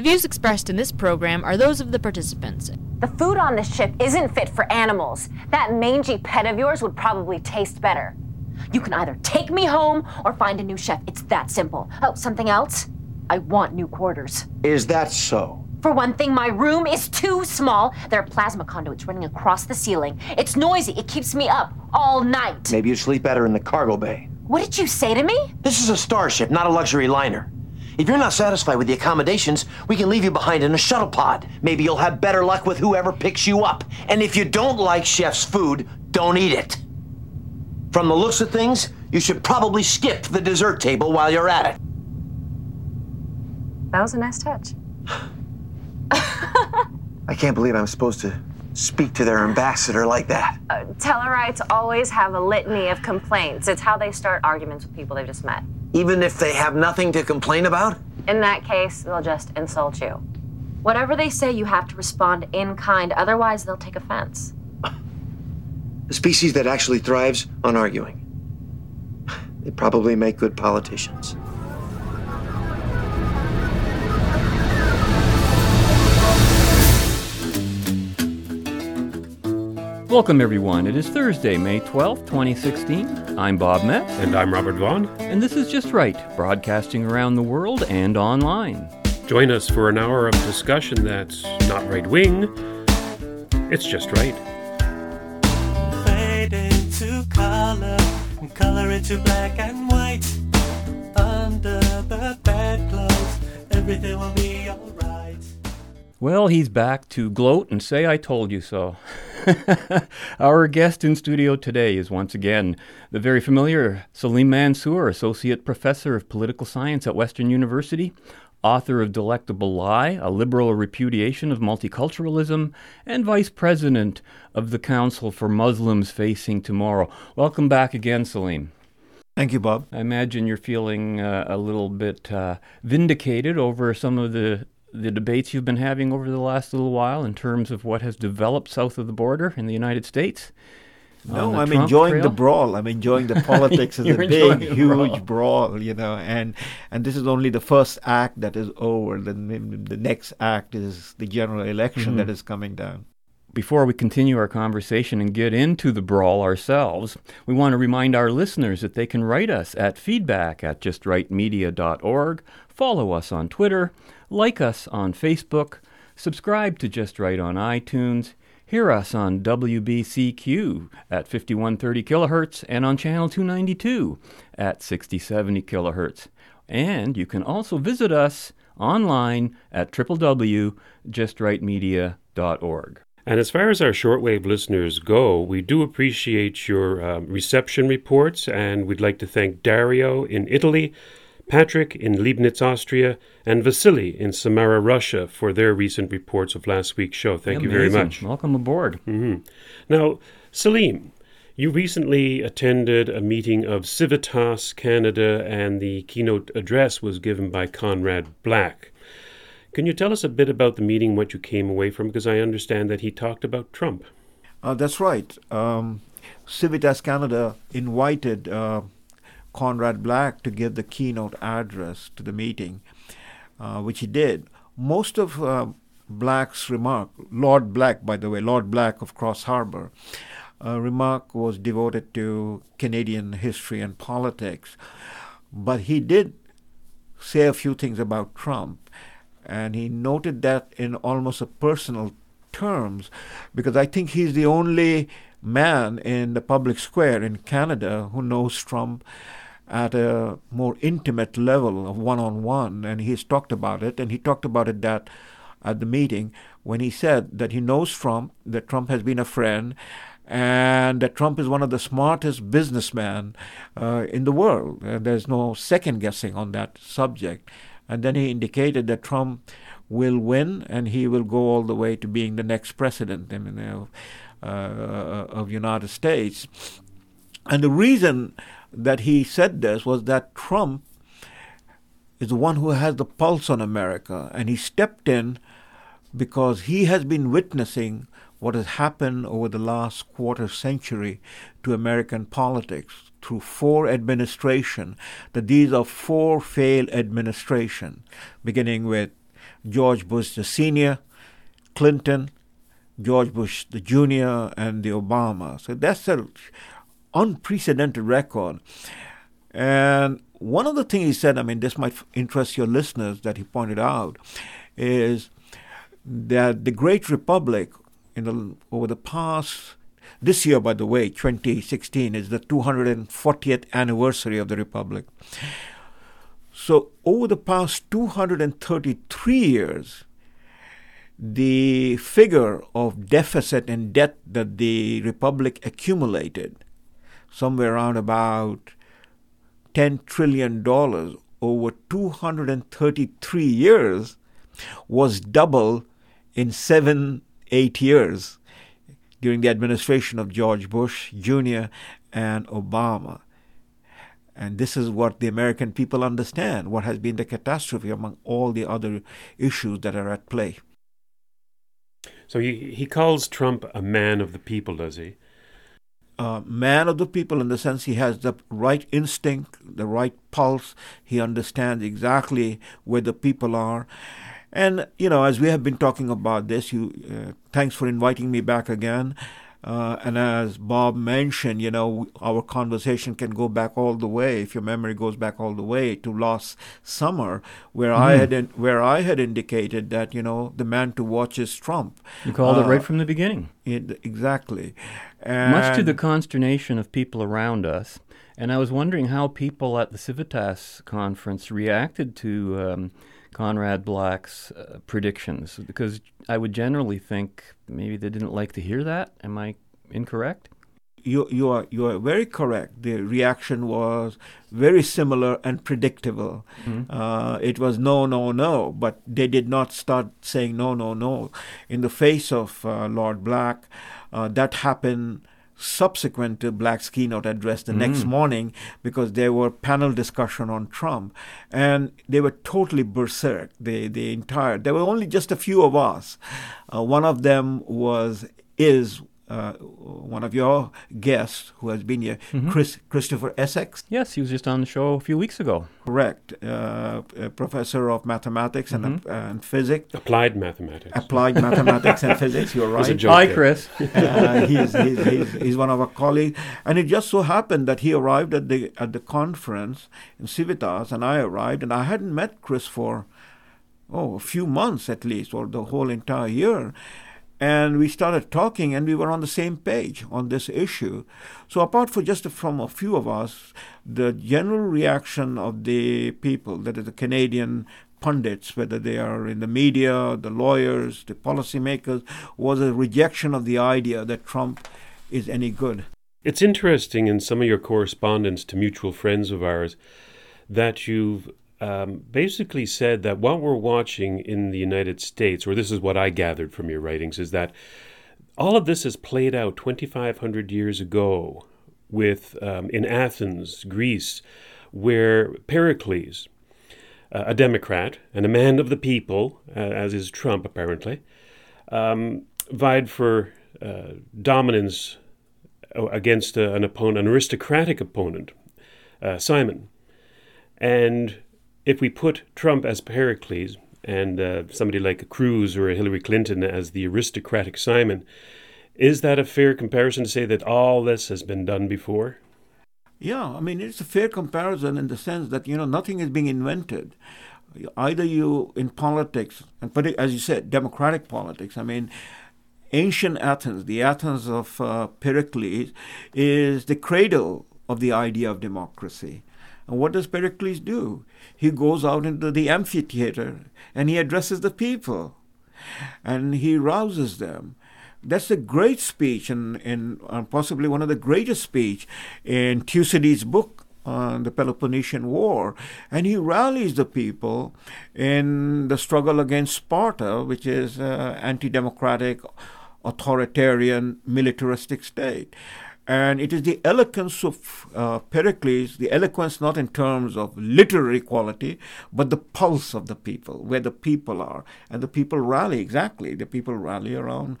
The views expressed in this program are those of the participants. The food on this ship isn't fit for animals. That mangy pet of yours would probably taste better. You can either take me home or find a new chef. It's that simple. Oh, something else? I want new quarters. Is that so? For one thing, my room is too small. There are plasma conduits running across the ceiling. It's noisy. It keeps me up all night. Maybe you'd sleep better in the cargo bay. What did you say to me? This is a starship, not a luxury liner. If you're not satisfied with the accommodations, we can leave you behind in a shuttle pod. Maybe you'll have better luck with whoever picks you up. And if you don't like Chef's food, don't eat it. From the looks of things, you should probably skip the dessert table while you're at it. That was a nice touch. I can't believe I'm supposed to speak to their ambassador like that. Uh, Tellarites always have a litany of complaints. It's how they start arguments with people they've just met. Even if they have nothing to complain about? In that case, they'll just insult you. Whatever they say, you have to respond in kind, otherwise, they'll take offense. A species that actually thrives on arguing. They probably make good politicians. Welcome, everyone. It is Thursday, May 12th, 2016. I'm Bob Metz. And I'm Robert Vaughn. And this is Just Right, broadcasting around the world and online. Join us for an hour of discussion that's not right wing, it's just right. Fade into color and color into black and white. Under the bedclothes, everything will be alright. Well, he's back to gloat and say, I told you so. Our guest in studio today is once again the very familiar Salim Mansur, Associate Professor of Political Science at Western University, author of Delectable Lie, A Liberal Repudiation of Multiculturalism, and Vice President of the Council for Muslims Facing Tomorrow. Welcome back again, Salim. Thank you, Bob. I imagine you're feeling uh, a little bit uh, vindicated over some of the the debates you've been having over the last little while in terms of what has developed south of the border in the United States? No, I'm Trump enjoying trail? the brawl. I'm enjoying the politics of the big, huge brawl. brawl, you know. And and this is only the first act that is over. The the next act is the general election mm-hmm. that is coming down. Before we continue our conversation and get into the brawl ourselves, we want to remind our listeners that they can write us at feedback at justrightmedia.org, follow us on Twitter, like us on Facebook, subscribe to Just Right on iTunes, hear us on WBCQ at 5130 kilohertz and on channel 292 at 6070 kilohertz. And you can also visit us online at www.justrightmedia.org. And as far as our shortwave listeners go, we do appreciate your uh, reception reports, and we'd like to thank Dario in Italy, Patrick in Leibnitz, Austria, and Vasily in Samara, Russia, for their recent reports of last week's show. Thank Amazing. you very much. Welcome aboard. Mm-hmm. Now, Salim, you recently attended a meeting of Civitas Canada, and the keynote address was given by Conrad Black. Can you tell us a bit about the meeting, what you came away from? Because I understand that he talked about Trump. Uh, that's right. Um, Civitas Canada invited uh, Conrad Black to give the keynote address to the meeting, uh, which he did. Most of uh, Black's remark, Lord Black, by the way, Lord Black of Crossharbour, uh, remark was devoted to Canadian history and politics. But he did say a few things about Trump, and he noted that in almost a personal terms, because I think he's the only man in the public square in Canada who knows Trump at a more intimate level of one on one. And he's talked about it, and he talked about it that at the meeting when he said that he knows Trump, that Trump has been a friend, and that Trump is one of the smartest businessmen uh, in the world. And there's no second guessing on that subject. And then he indicated that Trump will win and he will go all the way to being the next president I mean, uh, uh, Uh, of United States. And the reason that he said this was that Trump is the one who has the pulse on America, and he stepped in because he has been witnessing what has happened over the last quarter century to American politics through four administration that these are four failed administration beginning with George Bush the senior, Clinton, George Bush the junior, and the Obama. So that's an unprecedented record. And one of the things he said, I mean, this might interest your listeners that he pointed out, is that the Great Republic, in the, over the past, this year, by the way, 2016, is the 240th anniversary of the Republic. So, over the past 233 years, the figure of deficit and debt that the Republic accumulated, somewhere around about $10 trillion over 233 years, was double in seven, eight years during the administration of George Bush Jr. and Obama. And this is what the American people understand what has been the catastrophe among all the other issues that are at play. So he, he calls Trump a man of the people, does he? uh, man of the people in the sense he has the right instinct, the right pulse. He understands exactly where the people are. And, you know, as we have been talking about this, you, uh, thanks for inviting me back again. Uh, and as Bob mentioned, you know, our conversation can go back all the way, if your memory goes back all the way to last summer, where mm-hmm. I had in, where I had indicated that you know the man to watch is Trump. You called uh, it right from the beginning. It, exactly. And Much to the consternation of people around us. And I was wondering how people at the Civitas conference reacted to um, Conrad Black's uh, predictions, because I would generally think maybe they didn't like to hear that. Am I incorrect? You, you are you are very correct. The reaction was very similar and predictable. Mm-hmm. Uh, it was no, no, no, but they did not start saying no, no, no in the face of uh, Lord Black. Uh, that happened subsequent to Black's keynote address the mm. next morning because there were panel discussion on Trump, and they were totally berserk. The the entire there were only just a few of us. Uh, one of them was is uh, one of your guests who has been here, mm-hmm. Chris, Christopher Essex. Yes, he was just on the show a few weeks ago. Correct. Uh, professor of mathematics mm-hmm. and, uh, and physics. Applied mathematics. Applied mathematics and physics, you're right. Hi, Chris. Uh, he's, he's, he's, he's, one of our colleagues. And it just so happened that he arrived at the, at the conference in Civitas, and I arrived, and I hadn't met Chris for, oh, a few months at least, or the whole entire year and we started talking and we were on the same page on this issue. So apart from just from a few of us the general reaction of the people that is the canadian pundits whether they are in the media the lawyers the policymakers was a rejection of the idea that trump is any good. It's interesting in some of your correspondence to mutual friends of ours that you've um, basically said that what we're watching in the United States, or this is what I gathered from your writings, is that all of this has played out 2,500 years ago with um, in Athens, Greece, where Pericles, uh, a Democrat and a man of the people, uh, as is Trump apparently, um, vied for uh, dominance uh, against uh, an opponent, an aristocratic opponent, uh, Cimon, and if we put Trump as Pericles and uh, somebody like a Cruz or a Hillary Clinton as the aristocratic Cimon, is that a fair comparison to say that all this has been done before? Yeah, I mean, it's a fair comparison in the sense that, you know, nothing is being invented. Either you, in politics, and as you said, democratic politics, I mean, ancient Athens, the Athens of uh, Pericles, is the cradle of the idea of democracy. And what does Pericles do? He goes out into the amphitheater and he addresses the people and he rouses them. That's a great speech and, uh, possibly one of the greatest speech in Thucydides' book on the Peloponnesian War. And he rallies the people in the struggle against Sparta, which is uh, anti-democratic, authoritarian, militaristic state. And it is the eloquence of uh, Pericles, the eloquence not in terms of literary quality, but the pulse of the people, where the people are, and the people rally exactly. The people rally around.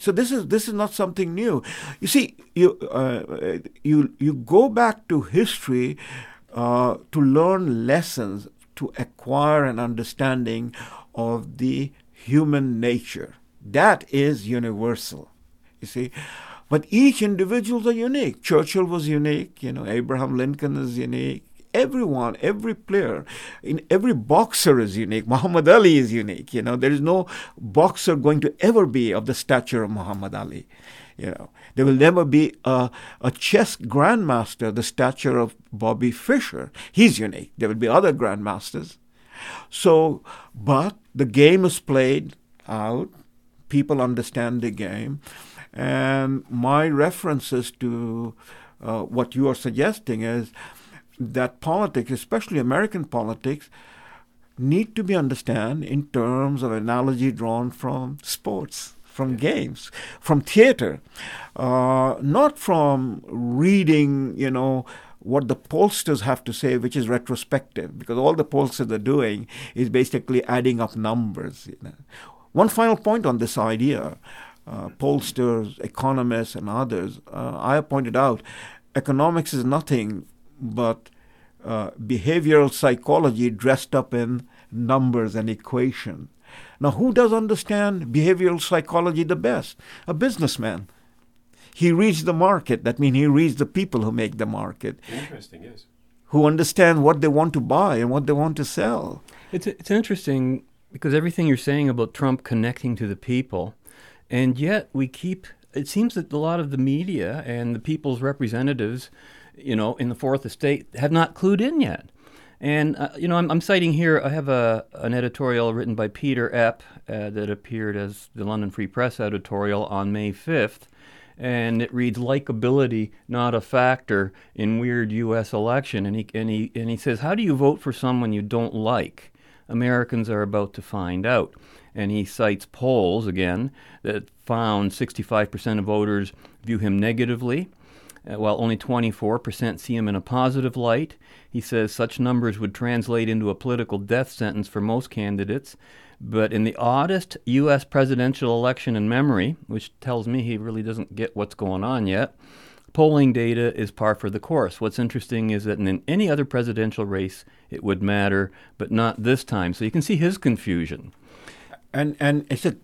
So this is this is not something new. You see, you uh, you you go back to history uh, to learn lessons, to acquire an understanding of the human nature. That is universal. You see, but each individuals are unique. Churchill was unique. You know, Abraham Lincoln is unique. Everyone, every player, in every boxer is unique. Muhammad Ali is unique. You know, there is no boxer going to ever be of the stature of Muhammad Ali. You know, there will never be a, a chess grandmaster the stature of Bobby Fischer. He's unique. There will be other grandmasters. So, but the game is played out. People understand the game. And my references to uh, what you are suggesting is that politics, especially American politics, need to be understood in terms of analogy drawn from sports from games, from theater, uh, not from reading, you know, what the pollsters have to say, which is retrospective, because all the pollsters are doing is basically adding up numbers. You know. One final point on this idea uh, pollsters, economists, and others, uh, I have pointed out economics is nothing but uh, behavioral psychology dressed up in numbers and equation. Now, who does understand behavioral psychology the best? A businessman. He reads the market. That means he reads the people who make the market. Interesting, yes. Who understand what they want to buy and what they want to sell. It's it's interesting because everything you're saying about Trump connecting to the people, and yet we keep. It seems that a lot of the media and the people's representatives, you know, in the fourth estate, have not clued in yet. And uh, you know, I'm, I'm, citing here. I have a an editorial written by Peter Epp uh, that appeared as the London Free Press editorial on May 5th, and it reads "Likability not a factor in weird U.S. election." And he and he and he says, "How do you vote for someone you don't like? Americans are about to find out." And he cites polls again that found 65% of voters view him negatively uh, while only 24% see him in a positive light. He says such numbers would translate into a political death sentence for most candidates. But in the oddest U.S. presidential election in memory, which tells me he really doesn't get what's going on yet, polling data is par for the course. What's interesting is that in any other presidential race, it would matter, but not this time. So you can see his confusion. And and it's a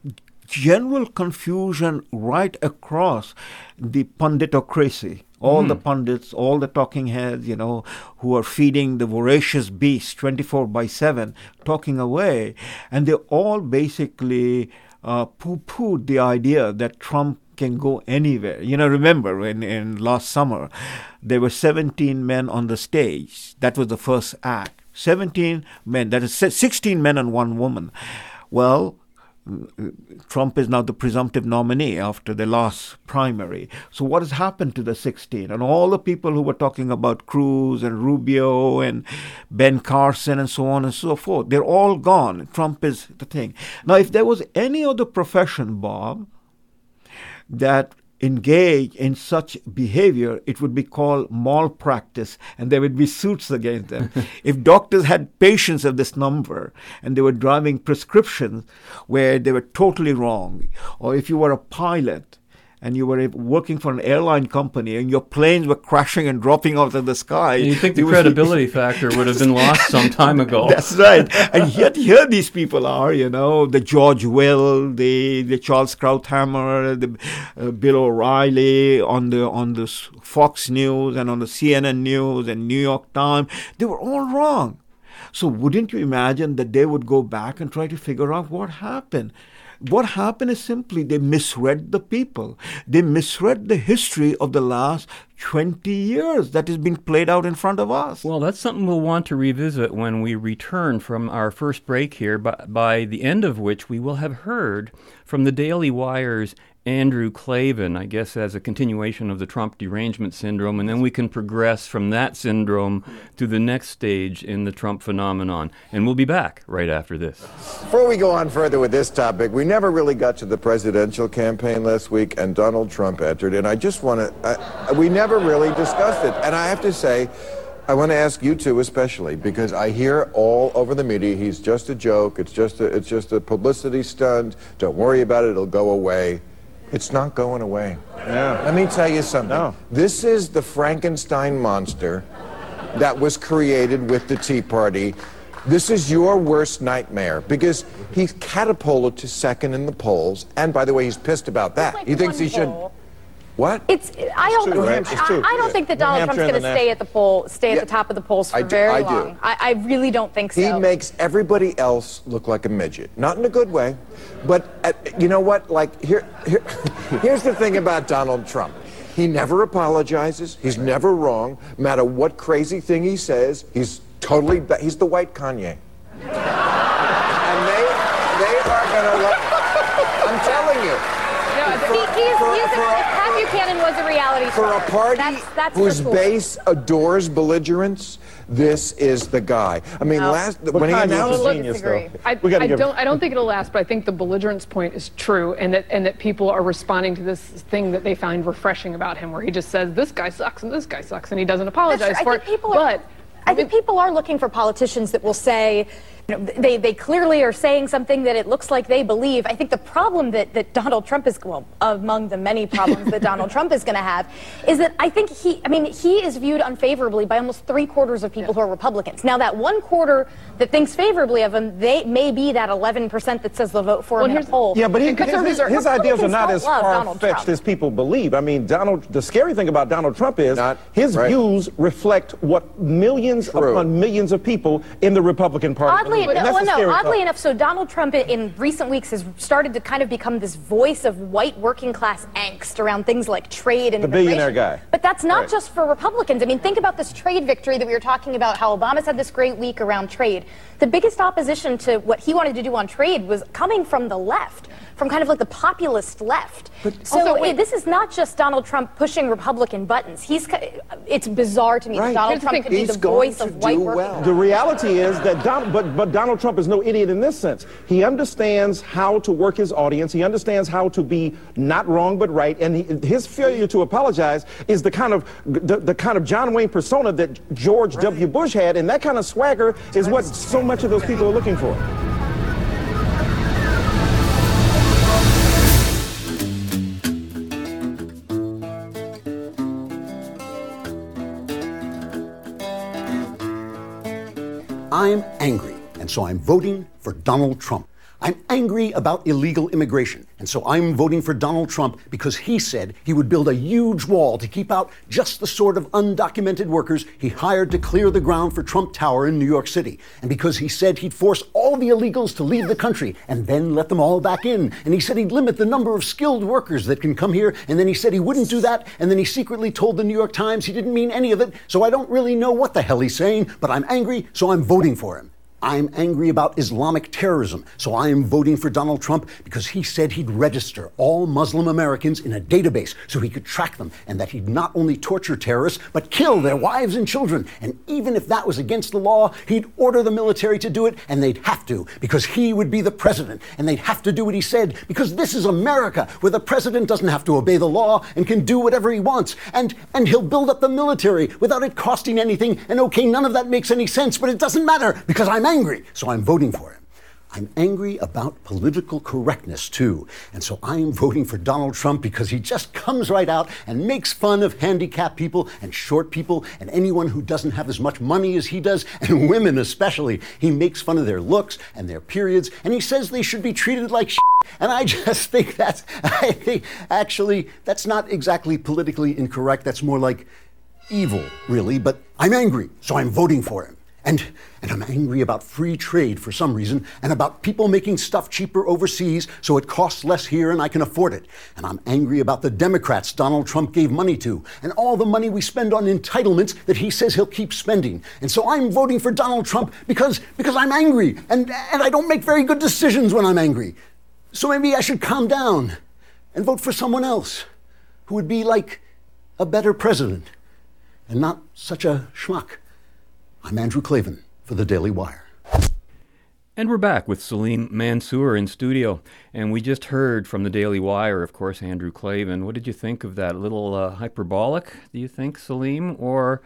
general confusion right across the punditocracy all mm. the hmm. pundits, all the talking heads, you know, who are feeding the voracious beast 24 by 7, talking away. And they all basically uh, poo pooed the idea that Trump can go anywhere. You know, remember in, in last summer, there were 17 men on the stage. That was the first act. 17 men, that is 16 men and one woman. Well, Trump is now the presumptive nominee after the last primary. So, what has happened to the 16? And all the people who were talking about Cruz and Rubio and Ben Carson and so on and so forth, they're all gone. Trump is the thing. Now, if there was any other profession, Bob, that engage in such behavior, it would be called malpractice, and there would be suits against them. if doctors had patients of this number and they were driving prescriptions where they were totally wrong, or if you were a pilot and you were working for an airline company and your planes were crashing and dropping out of the sky. you think the credibility factor would have been lost some time ago. That's right. And yet here these people are, you know, the George Will, the, the Charles Krauthammer, the uh, Bill O'Reilly on the on the Fox News and on the CNN News and New York Times. They were all wrong. So wouldn't you imagine that they would go back and try to figure out what happened? What happened is simply they misread the people. They misread the history of the last 20 years that has been played out in front of us. Well, that's something we'll want to revisit when we return from our first break here, by, by the end of which we will have heard from the Daily Wire's Andrew Klavan, I guess, as a continuation of the Trump derangement syndrome, and then we can progress from that syndrome to the next stage in the Trump phenomenon. And we'll be back right after this. Before we go on further with this topic, we never really got to the presidential campaign last week, and Donald Trump entered. And I just want to, we never really discussed it. And I have to say, I want to ask you two especially because I hear all over the media he's just a joke. It's just a, it's just a publicity stunt. Don't worry about it. It'll go away. It's not going away. Yeah. Let me tell you something. No. This is the Frankenstein monster that was created with the Tea Party. This is your worst nightmare because he's catapulted to second in the polls. And by the way, he's pissed about that. like he thinks one he should. poll. What? It's. I don't. right? I, I don't think that Donald Trump's going to stay at the poll, stay Yeah. at the top of the polls for I do- very I do. long. I, I really don't think so. He makes everybody else look like a midget. Not in a good way, but uh, you know what? Like here, here, here's the thing about Donald Trump. He never apologizes. He's never wrong. No matter what crazy thing he says, he's totally. ba- He's the white Kanye. and they, they are I'm telling you. He, he's, for- he's for a, a- if Pat Buchanan was a reality show For a party that's, that's whose for base adores belligerence, this is the guy. I mean, No. last But when he announced. Look, genius, though. I, We gotta I give- don't. I don't think it'll last, but I think the belligerence point is true, and that and that people are responding to this thing that they find refreshing about him, where he just says this guy sucks and this guy sucks, and he doesn't apologize true. for I think it. people are, but I think people are looking for politicians that will say, you know, they, they clearly are saying something that it looks like they believe. I think the problem that, that Donald Trump is, well, among the many problems that Donald Trump is going to have, is that I think he, I mean, he is viewed unfavorably by almost three quarters of people who are Republicans. Now, that one quarter that thinks favorably of him, they may be that 11% that says they'll vote for Well, him in a here's- poll. Yeah, but he, his, his, his ideas are not as far fetched as people believe. I mean, Donald. The scary thing about Donald Trump is Not- his right. views reflect what millions True. upon millions of people in the Republican Party Oddly, no, well, no, oddly enough, so Donald Trump in recent weeks has started to kind of become this voice of white working class angst around things like trade and The billionaire guy. But that's not Right. just for Republicans. I mean, think about this trade victory that we were talking about, how Obama's had this great week around trade. The biggest opposition to what he wanted to do on trade was coming from the left, from kind of like the populist left. so Also, eh, wait. this is not just Donald Trump pushing Republican buttons. He's it's bizarre to me Right. that Donald Here's Trump thing. could be the voice of white do working well. The reality is that Don, but, but Donald Trump is no idiot in this sense. He understands how to work his audience. He understands how to be not wrong but right. And he, his failure to apologize is the kind of the, the kind of John Wayne persona that George W. Bush had, and that kind of swagger is what so much of those people are looking for. I'm angry, and so I'm voting for Donald Trump. I'm angry about illegal immigration, and so I'm voting for Donald Trump because he said he would build a huge wall to keep out just the sort of undocumented workers he hired to clear the ground for Trump Tower in New York City, and because he said he'd force all the illegals to leave the country and then let them all back in, and he said he'd limit the number of skilled workers that can come here, and then he said he wouldn't do that, and then he secretly told the New York Times he didn't mean any of it, so I don't really know what the hell he's saying, but I'm angry, so I'm voting for him. I'm angry about Islamic terrorism, so I am voting for Donald Trump because he said he'd register all Muslim Americans in a database so he could track them, and that he'd not only torture terrorists, but kill their wives and children. And even if that was against the law, he'd order the military to do it, and they'd have to, because he would be the president, and they'd have to do what he said, because this is America, where the president doesn't have to obey the law and can do whatever he wants. And, and he'll build up the military without it costing anything, and okay, none of that makes any sense, but it doesn't matter, because I'm angry, so I'm voting for him. I'm angry about political correctness too. And so I am voting for Donald Trump because he just comes right out and makes fun of handicapped people and short people and anyone who doesn't have as much money as he does, and women especially. He makes fun of their looks and their periods, and he says they should be treated like shit. And I just think that's, I think actually, that's not exactly politically incorrect. That's more like evil, really. But I'm angry, so I'm voting for him. And, and I'm angry about free trade for some reason, and about people making stuff cheaper overseas so it costs less here and I can afford it. And I'm angry about the Democrats Donald Trump gave money to, and all the money we spend on entitlements that he says he'll keep spending. And so I'm voting for Donald Trump because, because I'm angry, and, and I don't make very good decisions when I'm angry. So maybe I should calm down and vote for someone else who would be like a better president and not such a schmuck. I'm Andrew Klavan for the Daily Wire. And we're back with Salim Mansur in studio. And we just heard from the Daily Wire, of course, Andrew Klavan. What did you think of that? A little uh, hyperbolic, do you think, Salim? Or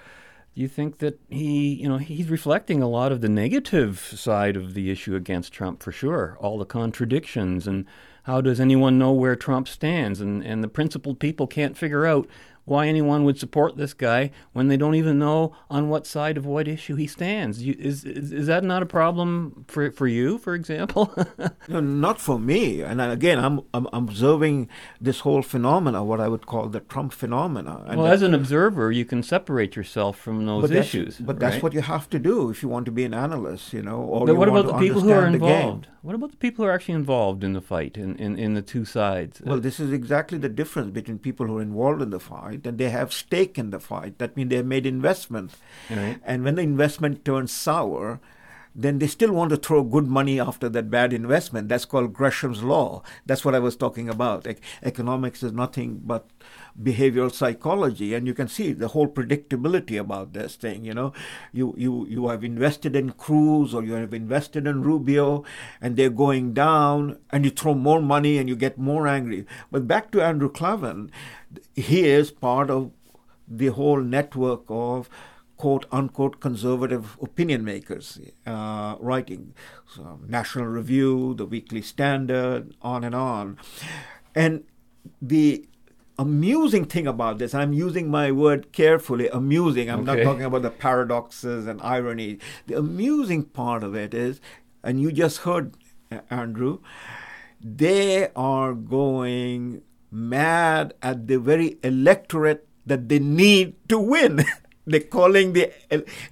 do you think that he, you know, he's reflecting a lot of the negative side of the issue against Trump for sure? All the contradictions and how does anyone know where Trump stands? And, and the principled people can't figure out why anyone would support this guy when they don't even know on what side of what issue he stands. You, is, is is that not a problem for for you, for example? no, not for me. And again, I'm, I'm observing this whole phenomena, what I would call the Trump phenomena. And well, as an observer, you can separate yourself from those but issues. But right? that's what you have to do if you want to be an analyst, you know. Or but what about the people who are involved? What about the people who are actually involved in the fight, in, in, in the two sides? Well, this is exactly the difference between people who are involved in the fight and they have stake in the fight. That means they have made investment. Right. And when the investment turns sour, then they still want to throw good money after that bad investment. That's called Gresham's law. That's what I was talking about. Economics is nothing but behavioral psychology, and you can see the whole predictability about this thing. You know, you you you have invested in Cruz or you have invested in Rubio, and they're going down, and you throw more money and you get more angry. But back to Andrew Klavan, he is part of the whole network of quote unquote conservative opinion makers uh, writing so national review the weekly standard on and on and the amusing thing about this i'm using my word carefully amusing i'm Okay. not talking about the paradoxes and irony the amusing part of it is and you just heard uh, andrew they are going mad at the very electorate that they need to win. They're calling the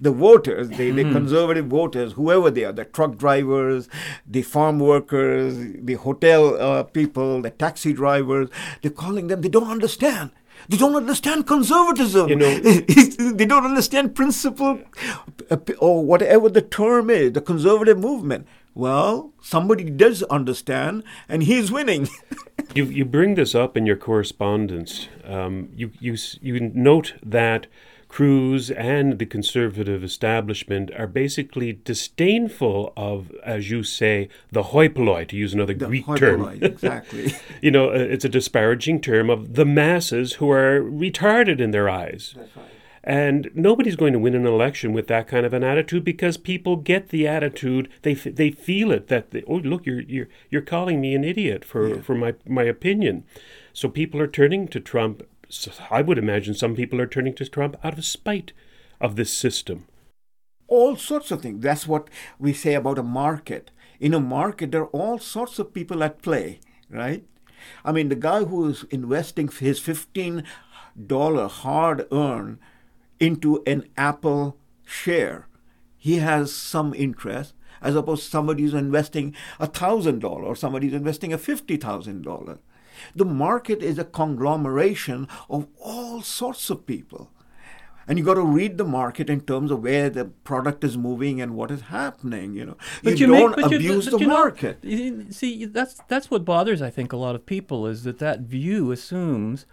the voters, the, the Mhm. conservative voters, whoever they are, the truck drivers, the farm workers, the hotel uh, people, the taxi drivers. They're calling them. They don't understand. They don't understand conservatism. You know- they don't understand principle uh, or whatever the term is, the conservative movement. Well, somebody does understand, and he's winning. You you bring this up in your correspondence. Um, you you you note that Cruz and the conservative establishment are basically disdainful of, as you say, the hoi polloi, to use another The Greek hoi term. exactly. you know, uh, it's a disparaging term of the masses who are retarded in their eyes. And nobody's going to win an election with that kind of an attitude because people get the attitude they f- they feel it that they, oh look you're you're you're calling me an idiot for for my my opinion, so people are turning to Trump. I would imagine some people are turning to Trump out of spite of this system. all sorts of things. That's what we say about a market. In a market, there are all sorts of people at play, right? I mean, the guy who is investing his fifteen dollar hard earned into an Apple share, he has some interest. As opposed to somebody who's investing a thousand dollar or somebody who's investing a fifty thousand dollar. The market is a conglomeration of all sorts of people. And you got to read the market in terms of where the product is moving and what is happening. You know, you, make- don't but you- abuse but the you know, market. you- see, that's that's what bothers I think a lot of people is that that view assumes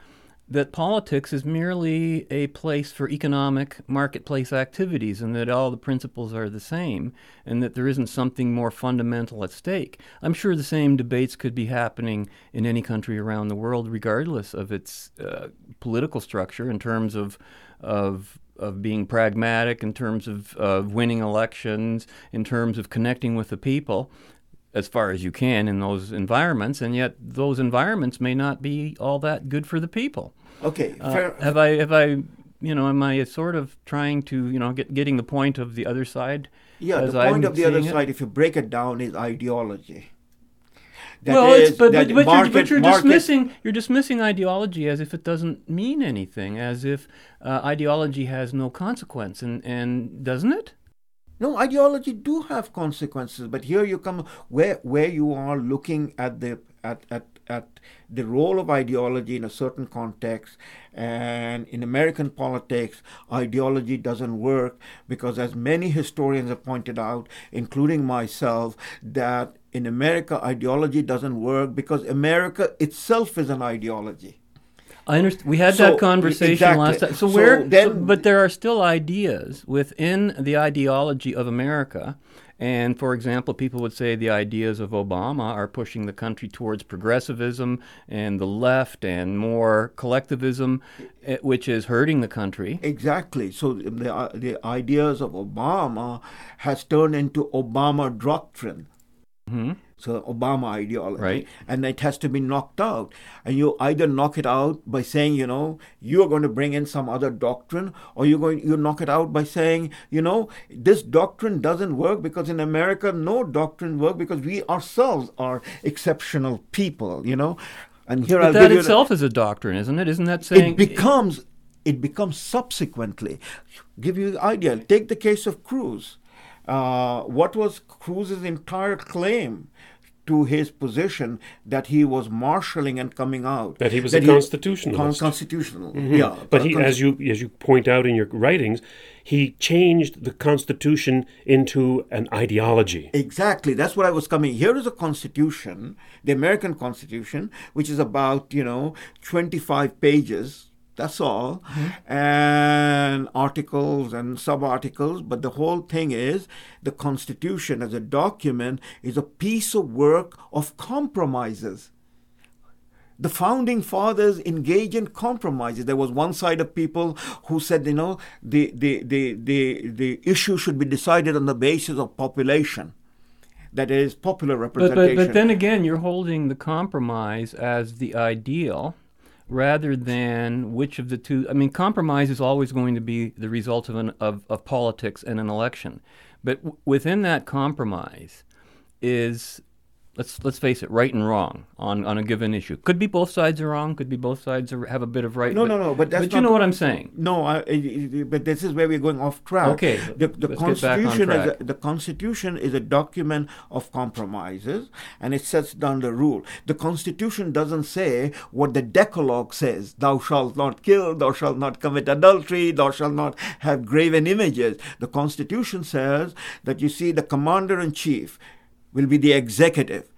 that politics is merely a place for economic marketplace activities and that all the principles are the same and that there isn't something more fundamental at stake. I'm sure the same debates could be happening in any country around the world regardless of its uh, political structure in terms of of of being pragmatic in terms of of winning elections in terms of connecting with the people as far as you can in those environments, and yet those environments may not be all that good for the people. Okay, Uh, have I have I you know am I sort of trying to you know get getting the point of the other side? Yeah, the point I'm of the other it? side, if you break it down, is ideology. That well, is- it's, but, but, but, market- you're, but you're market- dismissing you're dismissing ideology as if it doesn't mean anything, as if uh, ideology has no consequence, and and doesn't it? No, ideology do have consequences, but here you come where where you are looking at the at, at at the role of ideology in a certain context and in American politics ideology doesn't work because as many historians have pointed out including myself that in America ideology doesn't work because America itself is an ideology. I understand. We had So, that conversation exactly. last time. So, So where? then- so- but there are still ideas within the ideology of America, and for example, people would say the ideas of Obama are pushing the country towards progressivism and the left and more collectivism, eh, which is hurting the country. Exactly. So the uh, the ideas of Obama has turned into Obama doctrine. Mm-hmm. So Obama ideology, Right. And it has to be knocked out. And you either knock it out by saying, you know, you are going to bring in some other doctrine, or you're going you knock it out by saying, you know, this doctrine doesn't work because in America no doctrine work because we ourselves are exceptional people, you know. And here But I'll that give you the- itself is a doctrine, isn't it? Isn't that saying it becomes it becomes subsequently give you the idea take the case of cruz uh, what was cruz's entire claim to his position that he was marshalling and coming out That he was a con- constitutionalist. constitutional Mhm. yeah But he, con- as you as you point out in your writings, he changed the Constitution into an ideology. Exactly. That's what I was coming. Here is a constitution, the American Constitution, which is about, you know, 25 pages. That's all. Mm-hmm. And articles and sub articles. But the whole thing is the Constitution as a document is a piece of work of compromises the founding fathers engage in compromises. There was one side of people who said, you know, the, the, the, the, the issue should be decided on the basis of population. That is popular But, representation. but, but then again, you're holding the compromise as the ideal rather than which of the two. I mean, compromise is always going to be the result of, an, of, of politics and an election. But w- within that compromise is. Let's let's face it, right and wrong on, on a given issue. Could be both sides are wrong. Could be both sides are, have a bit of right. no, no, no. But that's but you know what I'm saying. No, I, but this is where we're going off track. Okay, the, the let's get back on Constitution is a, the Constitution is a document of compromises, and it sets down the rule. The Constitution doesn't say what the Decalogue says: "Thou shalt not kill, thou shalt not commit adultery, thou shalt not have graven images." The Constitution says that you see the commander in chief will be the executive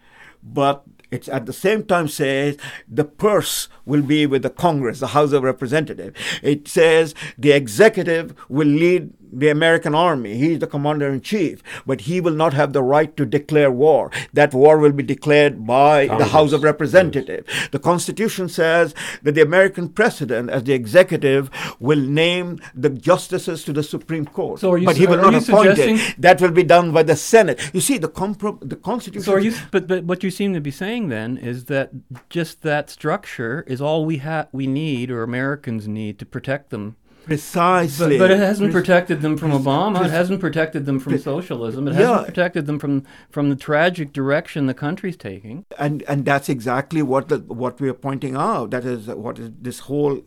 but it's at the same time says the purse will be with the Congress, the House of Representatives. It says the executive will lead the American army. He is the commander in chief, but he will not have the right to declare war. That war will be declared by the House of Representatives. The Constitution says that the American president, as the executive, will name the justices to the Supreme Court. So are you but he will are not you appoint it. That will be done by the Senate. You see, the, compro- the Constitution. So are you? But, but what you seem to be saying then is that just that structure is all we have, we need, or Americans need to protect them. Precisely. But, but it hasn't protected them from Obama. it hasn't protected them from socialism. It hasn't protected them from from the tragic direction the country's taking. and and that's exactly what the, what we are pointing out. That is what is this whole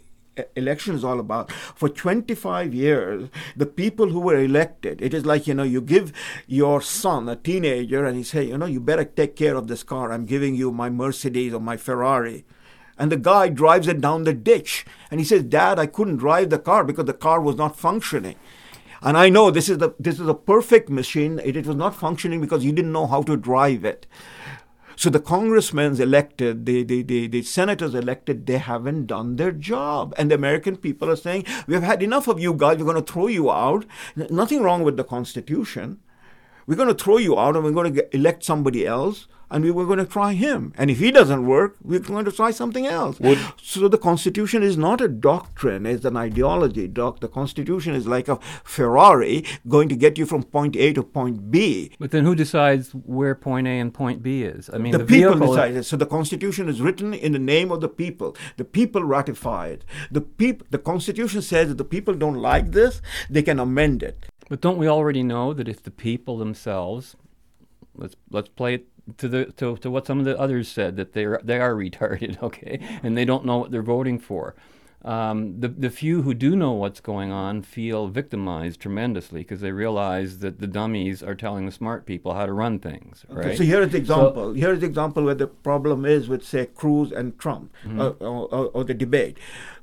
election is all about. For 25 years, the people who were elected, it is like you know, you give your son, a teenager, and he say, you know, you better take care of this car. I'm giving you my Mercedes or my Ferrari. And the guy drives it down the ditch. And he says, Dad, I couldn't drive the car because the car was not functioning. And I know this is the this is a perfect machine. It, it was not functioning because you didn't know how to drive it. So the congressmen elected, the, the, the, the senators elected, they haven't done their job. And the American people are saying, we've had enough of you guys, we're going to throw you out. Nothing wrong with the Constitution. We're going to throw you out and we're going to elect somebody else and we were going to try him. And if he doesn't work, we're going to try something else. so the Constitution is not a doctrine, it's an ideology. Doc, the Constitution is like a Ferrari going to get you from point A to point B. But then who decides where point A and point B is? I mean, the, the, people decide it. So the Constitution is written in the name of the people. The people ratify it. The peop- the Constitution says that the people don't like this, they can amend it. But don't we already know that if the people themselves, let's let's play it to the to, to what some of the others said that they are they are retarded, okay, and they don't know what they're voting for. Um, the the few who do know what's going on feel victimized tremendously because they realize that the dummies are telling the smart people how to run things. Okay, Right. so here is the So- example. here is the example where the problem is with, say, Cruz and Trump, Mhm. uh, or, or, or the debate.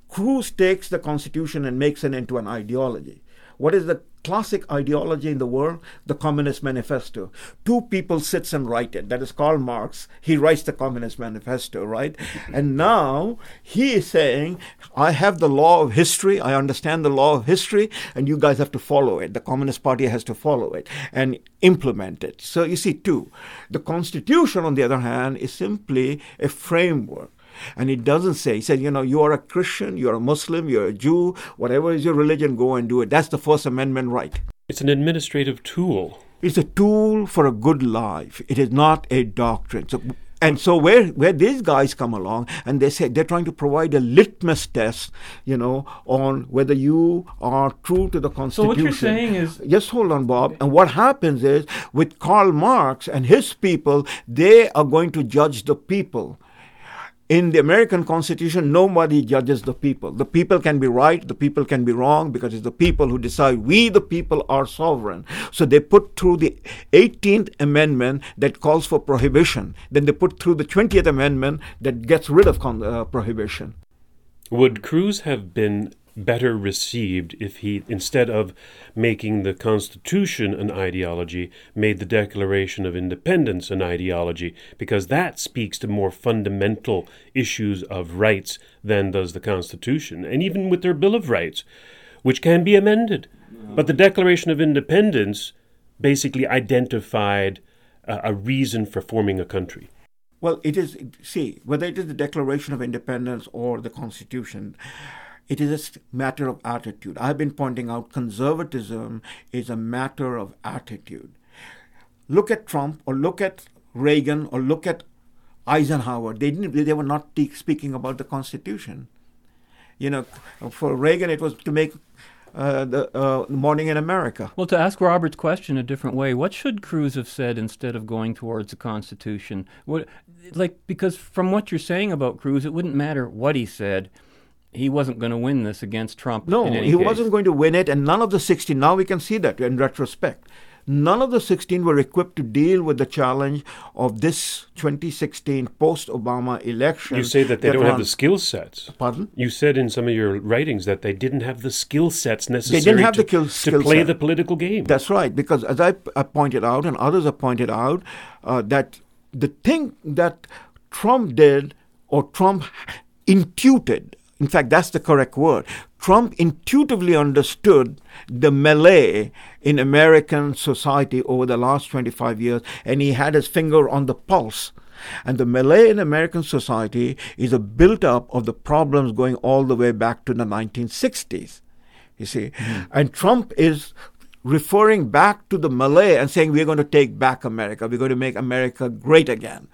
Cruz takes the Constitution and makes it into an ideology. What is the classic ideology in the world? The Communist Manifesto. Two people sits and write it. That is Karl Marx. He writes the Communist Manifesto, right? and now he is saying, I have the law of history. I understand the law of history, and you guys have to follow it. The Communist Party has to follow it and implement it. So you see, two. The Constitution, on the other hand, is simply a framework. And it doesn't say, he said, you know, you are a Christian, you're a Muslim, you're a Jew, whatever is your religion, go and do it. That's the First Amendment right. It's an administrative tool. It's a tool for a good life. It is not a doctrine. So, and so where where these guys come along and they say they're trying to provide a litmus test, you know, on whether you are true to the Constitution. So what you're saying is Just hold on, Bob. And what happens is with Karl Marx and his people, they are going to judge the people. In the American Constitution, nobody judges the people. The people can be right, the people can be wrong, because it's the people who decide. We, the people, are sovereign. So they put through the 18th Amendment that calls for prohibition. Then they put through the 20th Amendment that gets rid of con- uh, prohibition. Would Cruz have been better received if he, instead of making the Constitution an ideology, made the Declaration of Independence an ideology? Because that speaks to more fundamental issues of rights than does the Constitution, and even with their Bill of Rights, which can be amended. But the Declaration of Independence basically identified a, a reason for forming a country. Well, it is, see, whether it is the Declaration of Independence or the Constitution, it is a matter of attitude. I've been pointing out conservatism is a matter of attitude. Look at Trump or look at Reagan or look at Eisenhower. They didn't. They were not speaking about the Constitution. You know, for Reagan, it was to make uh, the uh, morning in America. Well, to ask Robert's question a different way, what should Cruz have said instead of going towards the Constitution? What, like, because from what you're saying about Cruz, it wouldn't matter what he said. He wasn't going to win this against Trump. No, in any he case. wasn't going to win it, and none of the 16, now we can see that in retrospect. None of the 16 were equipped to deal with the challenge of this 2016 post Obama election. You say that they don't have the skill sets. Pardon? You said in some of your writings that they didn't have the skill sets necessary They didn't have to, the kill, to skill play set. the political game. That's right, because as I, I pointed out, and others have pointed out, uh, that the thing that Trump did, or Trump intuited, in fact, that's the correct word. Trump intuitively understood the melee in American society over the last 25 years, and he had his finger on the pulse. And the melee in American society is a built up of the problems going all the way back to the 1960s. You see, mm-hmm. and Trump is referring back to the melee and saying we're going to take back America, we're going to make America great again.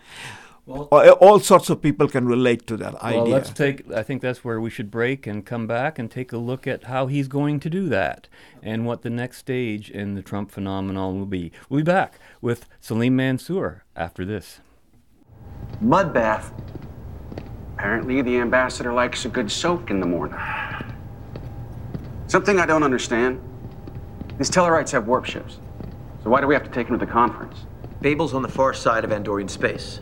All, eh, all sorts of people can relate to that idea. Well, let's take. I think that's where we should break and come back and take a look at how he's going to do that and what the next stage in the Trump phenomenon will be. We'll be back with Salim Mansur after this. Mud bath. Apparently, the ambassador likes a good soak in the morning. Something I don't understand. These Tellarites have warp ships. So why do we have to take them to the conference? Babel's on the far side of Andorian space.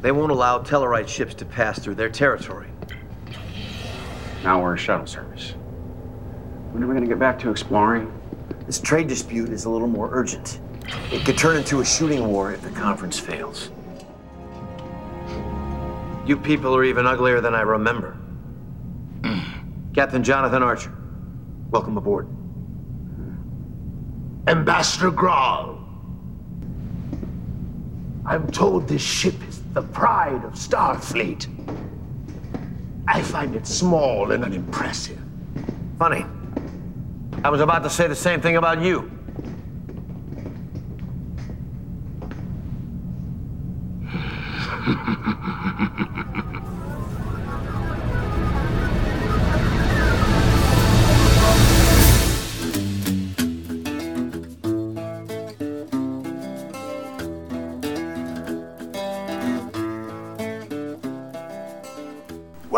They won't allow Tellarite ships to pass through their territory. Now we're a shuttle service. When are we going to get back to exploring? This trade dispute is a little more urgent. It could turn into a shooting war if the conference fails. You people are even uglier than I remember. Hmm. Captain Jonathan Archer, welcome aboard. Ambassador Gral. I'm told this ship is the pride of Starfleet. I find it small and unimpressive. Funny. I was about to say the same thing about you.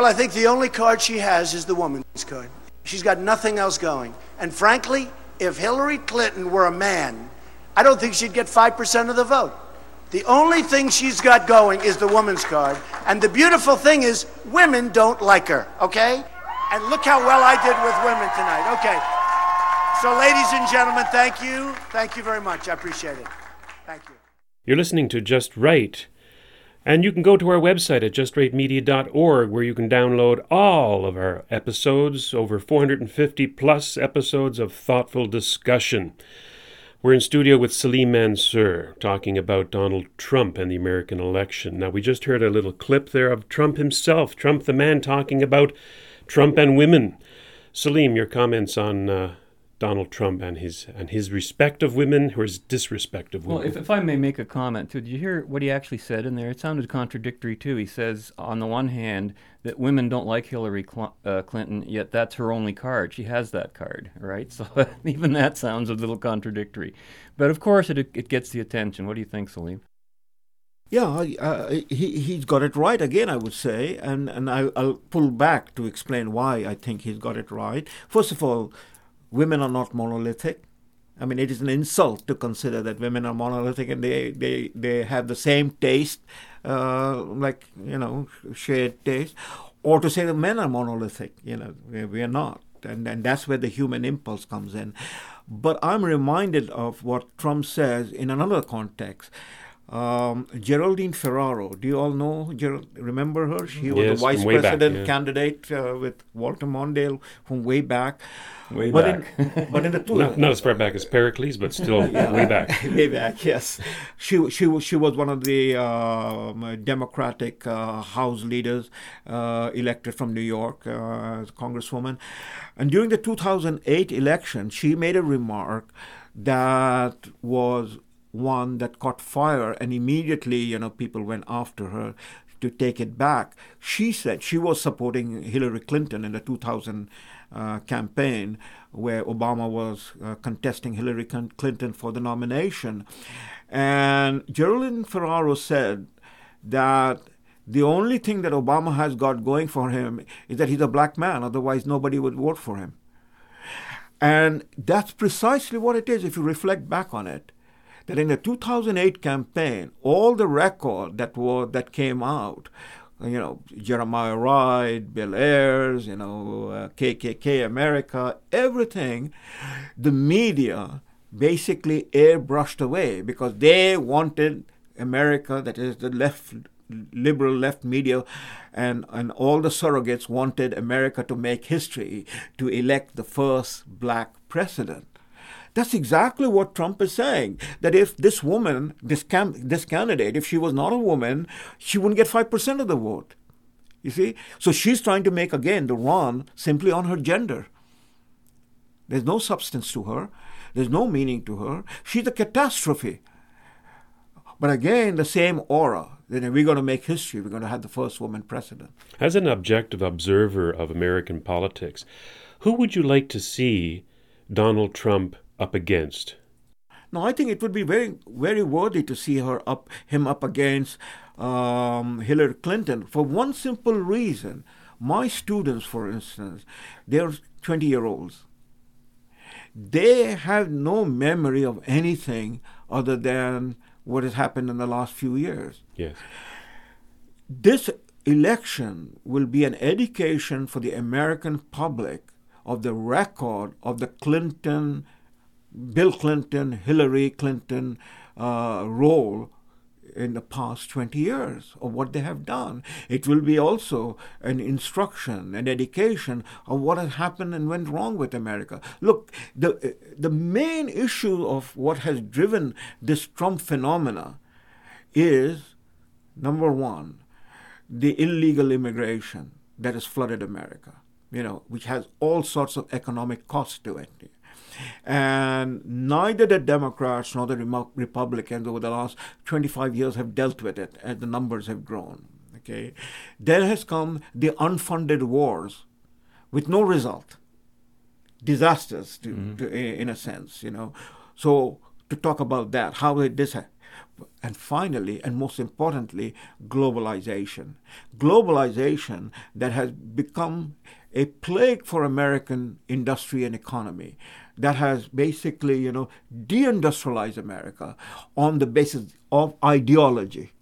Well, I think the only card she has is the woman's card. She's got nothing else going. And frankly, if Hillary Clinton were a man, I don't think she'd get 5% of the vote. The only thing she's got going is the woman's card. And the beautiful thing is, women don't like her, okay? And look how well I did with women tonight. Okay. So, ladies and gentlemen, thank you. Thank you very much. I appreciate it. Thank you. You're listening to Just Right. And you can go to our website at justrightmedia.org where you can download all of our episodes, over 450 plus episodes of thoughtful discussion. We're in studio with Salim Mansur talking about Donald Trump and the American election. Now, we just heard a little clip there of Trump himself, Trump the man talking about Trump and women. Salim, your comments on uh, Donald Trump and his and his respect of women or his disrespect of women. Well, if, if I may make a comment too, did you hear what he actually said in there? It sounded contradictory too. He says, on the one hand, that women don't like Hillary Cl- uh, Clinton, yet that's her only card. She has that card, right? So even that sounds a little contradictory. But of course, it it gets the attention. What do you think, Salim? Yeah, uh, he he's got it right again. I would say, and and I, I'll pull back to explain why I think he's got it right. First of all, women are not monolithic. I mean, it is an insult to consider that women are monolithic and they they, they have the same taste, uh, like you know, shared taste, or to say that men are monolithic. You know, we, we are not, and and that's where the human impulse comes in. But I'm reminded of what Trump says in another context. Um, Geraldine Ferraro, do you all know? Gerald, remember her? She was Yes, the vice from way back, president yeah. candidate uh, with Walter Mondale from way back. Way but back. In, but in the two, not, not as far back as Pericles, but still Yeah. way back. way back, yes. She she was she was one of the um, Democratic uh, House leaders uh, elected from New York uh, as a congresswoman, and during the 2008 election, she made a remark that was one that caught fire, and immediately, you know, people went after her to take it back. She said she was supporting Hillary Clinton in the 2000 uh, campaign where Obama was uh, contesting Hillary Clinton for the nomination. And Geraldine Ferraro said that the only thing that Obama has got going for him is that he's a black man, otherwise, nobody would vote for him. And that's precisely what it is if you reflect back on it. That in the 2008 campaign, all the record that was that came out, you know, Jeremiah Wright, Bill Ayers, you know, uh, KKK America, everything, the media basically airbrushed away because they wanted America, that is the left liberal left media and, and all the surrogates wanted America to make history, to elect the first black president. That's exactly what Trump is saying. That if this woman, this, cam- this candidate, if she was not a woman, she wouldn't get 5% of the vote. You see? So she's trying to make, again, the run simply on her gender. There's no substance to her, there's no meaning to her. She's a catastrophe. But again, the same aura. Then we're going to make history. We're going to have the first woman president. As an objective observer of American politics, who would you like to see Donald Trump up against? No, I think it would be very, very worthy to see her up, him up against um, Hillary Clinton for one simple reason. My students, for instance, they're 20 year olds. They have no memory of anything other than what has happened in the last few years. Yes. This election will be an education for the American public of the record of the Clinton, Bill Clinton, Hillary Clinton uh, role in the past 20 years of what they have done. It will be also an instruction, an education of what has happened and went wrong with America. Look, the, the main issue of what has driven this Trump phenomena is number one, the illegal immigration that has flooded America, you know, which has all sorts of economic costs to it. And neither the Democrats nor the Republicans over the last 25 years have dealt with it as the numbers have grown. Okay, there has come the unfunded wars with no result, disasters to, mm-hmm. to, in a sense, you know. So to talk about that, how did this ha- and finally, and most importantly, globalization. Globalization that has become a plague for American industry and economy that has basically, you know, deindustrialized America on the basis of ideology.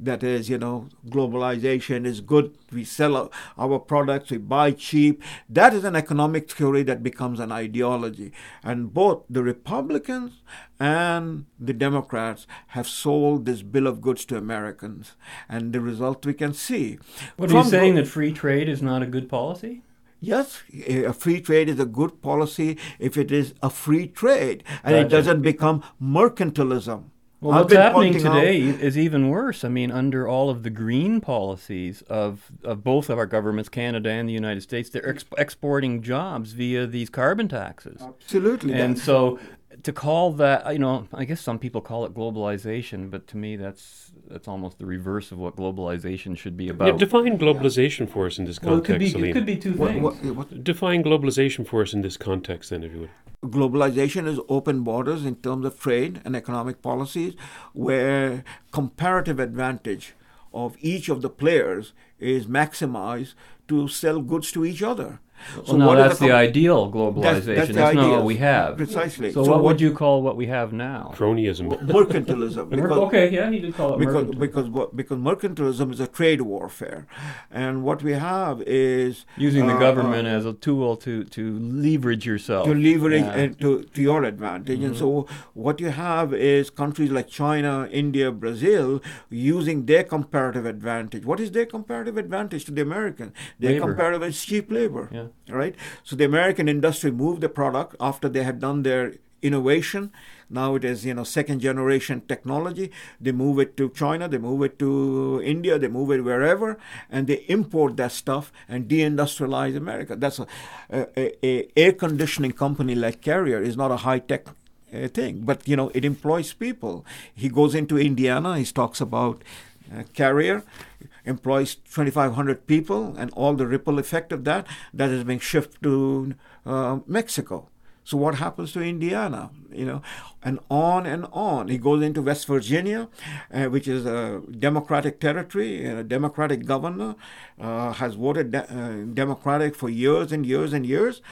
That is, you know, globalization is good. We sell our- products, we buy cheap. That is an economic theory that becomes an ideology. And both the Republicans and the Democrats have sold this bill of goods to Americans. And the result we can see. What are you saying that free trade is not a good policy? Yes, a free trade is a good policy if it is a free trade and it doesn't become mercantilism. Well, I've what's happening pointing out- today is even worse. I mean, under all of the green policies of, of both of our governments, Canada and the United States, they're ex- exporting jobs via these carbon taxes. Absolutely. And so to call that, you know, I guess some people call it globalization, but to me, that's that's almost the reverse of what globalization should be Yeah, about. define globalization for us in this Well, it could context, be- it could be two What- things. what- Define globalization for us in this context, then, if you would. globalization is open borders in terms of trade and economic policies where comparative advantage of each of the players is maximized to sell goods to each other. Well, no, what is that's the com- ideal That's- globalization. that's not ideal. what we have. Precisely. So, So what, what- would you call what we have now? Cronyism. mercantilism. Mer- okay, yeah, he did call it because, mercantilism. because what- because mercantilism is a trade warfare, and what we have is Using the uh, government uh, as a tool to, to leverage yourself. to leverage Yeah. and to, to your advantage. And so what you have is countries like China, India, Brazil using their comparative advantage. What is their comparative advantage to the American? Their Labor. comparative is cheap labor. Yeah. Right? So the American industry moved the product after they had done their innovation. Now it is, you know, second generation technology. They move it to China, they move it to India, they move it wherever, and they import that stuff and deindustrialize America. That's a, a, a, air conditioning company like Carrier is not a high tech uh, thing, but you know it employs people. He goes into Indiana. He talks about uh, Carrier employs 2,500 people, and all the ripple effect of that that is being shifted to uh, Mexico. So what happens to Indiana? You know, and on and on. He goes into West Virginia, uh, which is a Democratic territory, and a Democratic governor uh, has voted de- uh, Democratic for years and years and years,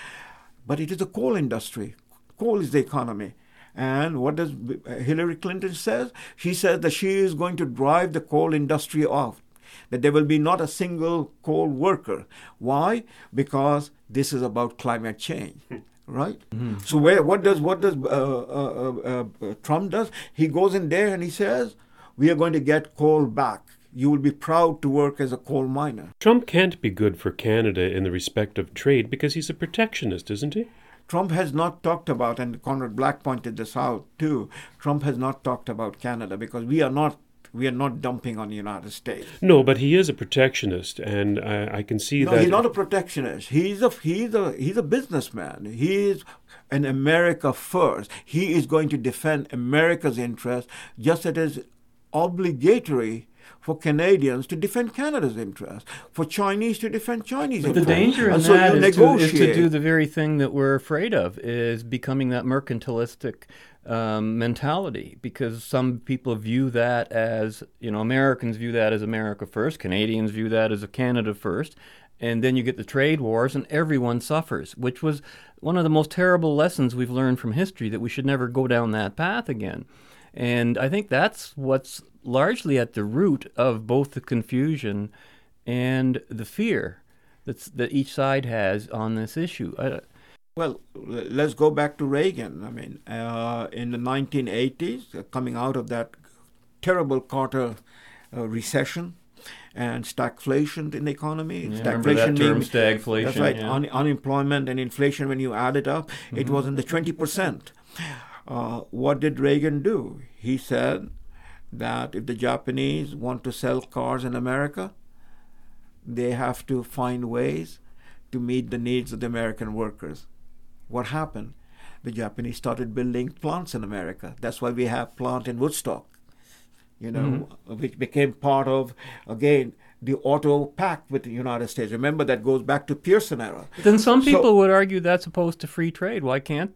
but it is a coal industry. Coal is the economy. And what does Hillary Clinton says? She says that she is going to drive the coal industry off. That there will be not a single coal worker. Why? Because this is about climate change. Right. So where what does what does uh, uh, uh, uh, Trump does? He goes in there and he says, "We are going to get coal back. You will be proud to work as a coal miner." Trump can't be good for Canada in the respect of trade because he's a protectionist, isn't he? Trump has not talked about, and Conrad Black pointed this out too. Trump has not talked about Canada because we are not we are not dumping on the United States. No, but he is a protectionist, and I, I can see No, that. he's not a protectionist. He's a he's a he's a businessman. He is an America first. He is going to defend America's interest, just as it is obligatory for Canadians to defend Canada's interest, for Chinese to defend Chinese But the interest. danger in And so that you is to, is to do the very thing that we're afraid of, is becoming that mercantilistic um, mentality. Because some people view that as, you know, Americans view that as America first, Canadians view that as a Canada first, and then you get the trade wars and everyone suffers, which was one of the most terrible lessons we've learned from history that we should never go down that path again. And I think that's what's largely at the root of both the confusion and the fear that's, that each side has on this issue. I, Well, let's go back to Reagan. I mean, uh, in the 1980s, uh, coming out of that terrible Carter uh, recession and stagflation in the economy. Yeah, I remember that term, mean- stagflation, That's right. yeah. Un- unemployment and inflation, when you add it up, it Mhm. was in the 20%. Uh, what did Reagan do? He said that if the Japanese want to sell cars in America, they have to find ways to meet the needs of the American workers. What happened? The Japanese started building plants in America. That's why we have plant in Woodstock, you know, which became part of again the auto pact with the United States. Remember that goes back to Pearson era. then some So- people would argue that's opposed to free trade. Why can't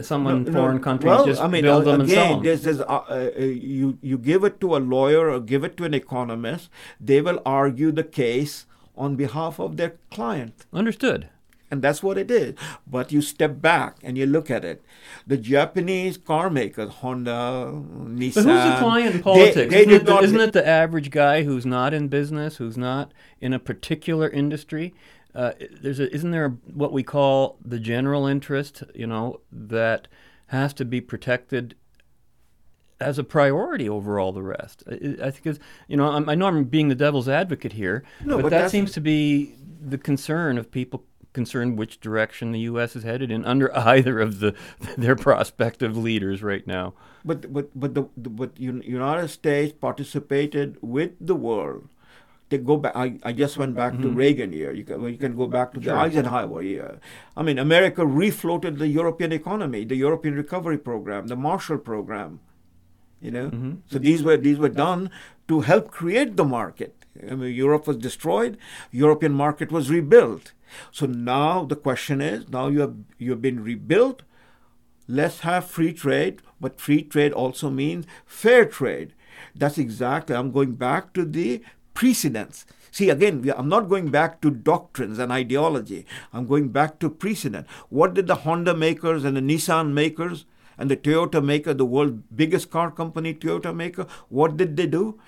someone No, no, foreign country well, just I mean, build them again, and sell them? this is uh, uh, you you give it to a lawyer or give it to an economist, they will argue the case on behalf of their client. Understood. And that's what it is. But you step back and you look at it. The Japanese car makers, Honda, Nissan. But who's the client in politics? they isn't, it the, not- isn't it the average guy who's not in business, who's not in a particular industry? Uh, there's a, isn't there what we call the general interest? You know that has to be protected as a priority over all the rest. I, I think it's, you know I'm, I know I'm being the devil's advocate here, No, but, but that seems to be the concern of people concerned which direction the U.S. is headed in under either of the their prospective leaders right now. But but but the, the but United States participated with the world. They go back. I, I just went back mm-hmm. to Reagan year. You can you can go back to sure. the Eisenhower year. I mean, America refloated the European economy, the European Recovery Program, the Marshall Program. You know, mm-hmm. so these were these were done to help create the market. I mean, Europe was destroyed. European market was rebuilt. So now the question is: now you have you have been rebuilt. Let's have free trade, but free trade also means fair trade. That's exactly. I'm going back to the precedents. See, again, I'm not going back to doctrines and ideology. I'm going back to precedent. What did the Honda makers and the Nissan makers and the Toyota maker, the world's biggest car company, Toyota maker, what did they do?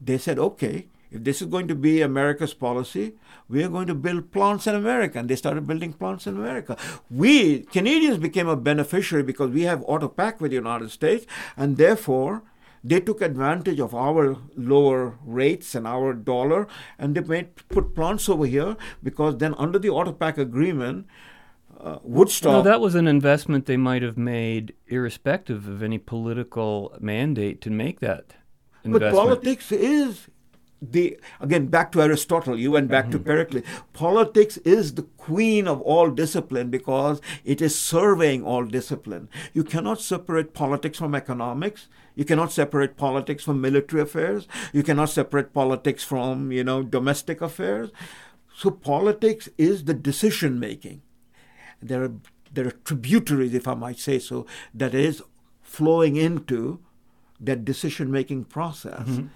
They said, okay, if this is going to be America's policy, we are going to build plants in America. And they started building plants in America. We, Canadians, became a beneficiary because we have auto pact with the United States, and therefore they took advantage of our lower rates and our dollar, and they made put plants over here because then under the auto pact agreement, uh, Woodstock. No, that was an investment they might have made irrespective of any political mandate to make that investment. But politics is the again back to Aristotle, you went back mm-hmm. to Pericles. Politics is the queen of all discipline because it is surveying all discipline. You cannot separate politics from economics. You cannot separate politics from military affairs. You cannot separate politics from you know domestic affairs. So politics is the decision making. There are there are tributaries, if I might say so, that is flowing into that decision making process. Mm-hmm.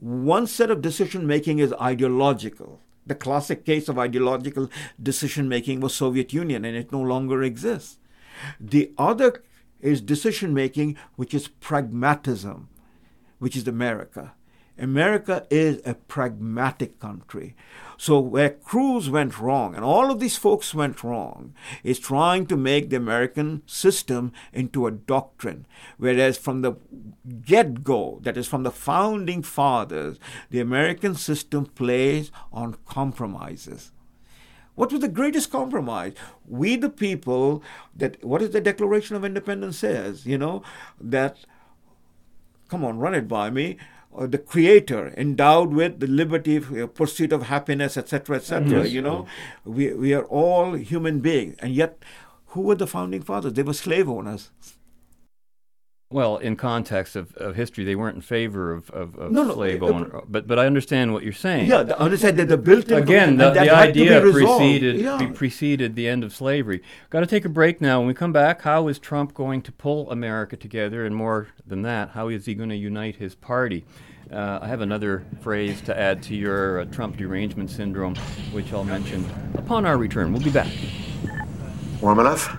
One set of decision making is ideological. The classic case of ideological decision making was Soviet Union and it no longer exists. The other is decision making which is pragmatism, which is America. America is a pragmatic country. So where Cruz went wrong, and all of these folks went wrong, is trying to make the American system into a doctrine. Whereas from the get go, that is from the founding fathers, the American system plays on compromises. What was the greatest compromise? We, the people, that what is the Declaration of Independence says? You know that. Come on, run it by me the creator endowed with the liberty uh, pursuit of happiness etc etc yes. you know? We, we are all human beings. And yet who were the founding fathers? They were slave owners well, in context of, of history, they weren't in favor of, of, of no, slave no, owner, but but I understand what you're saying. Yeah, I understand that the built in again the, the idea preceded yeah. preceded the end of slavery. Got to take a break now. When we come back, how is Trump going to pull America together, and more than that, how is he going to unite his party? Uh, I have another phrase to add to your uh, Trump derangement syndrome, which I'll mention upon our return. We'll be back. Warm enough?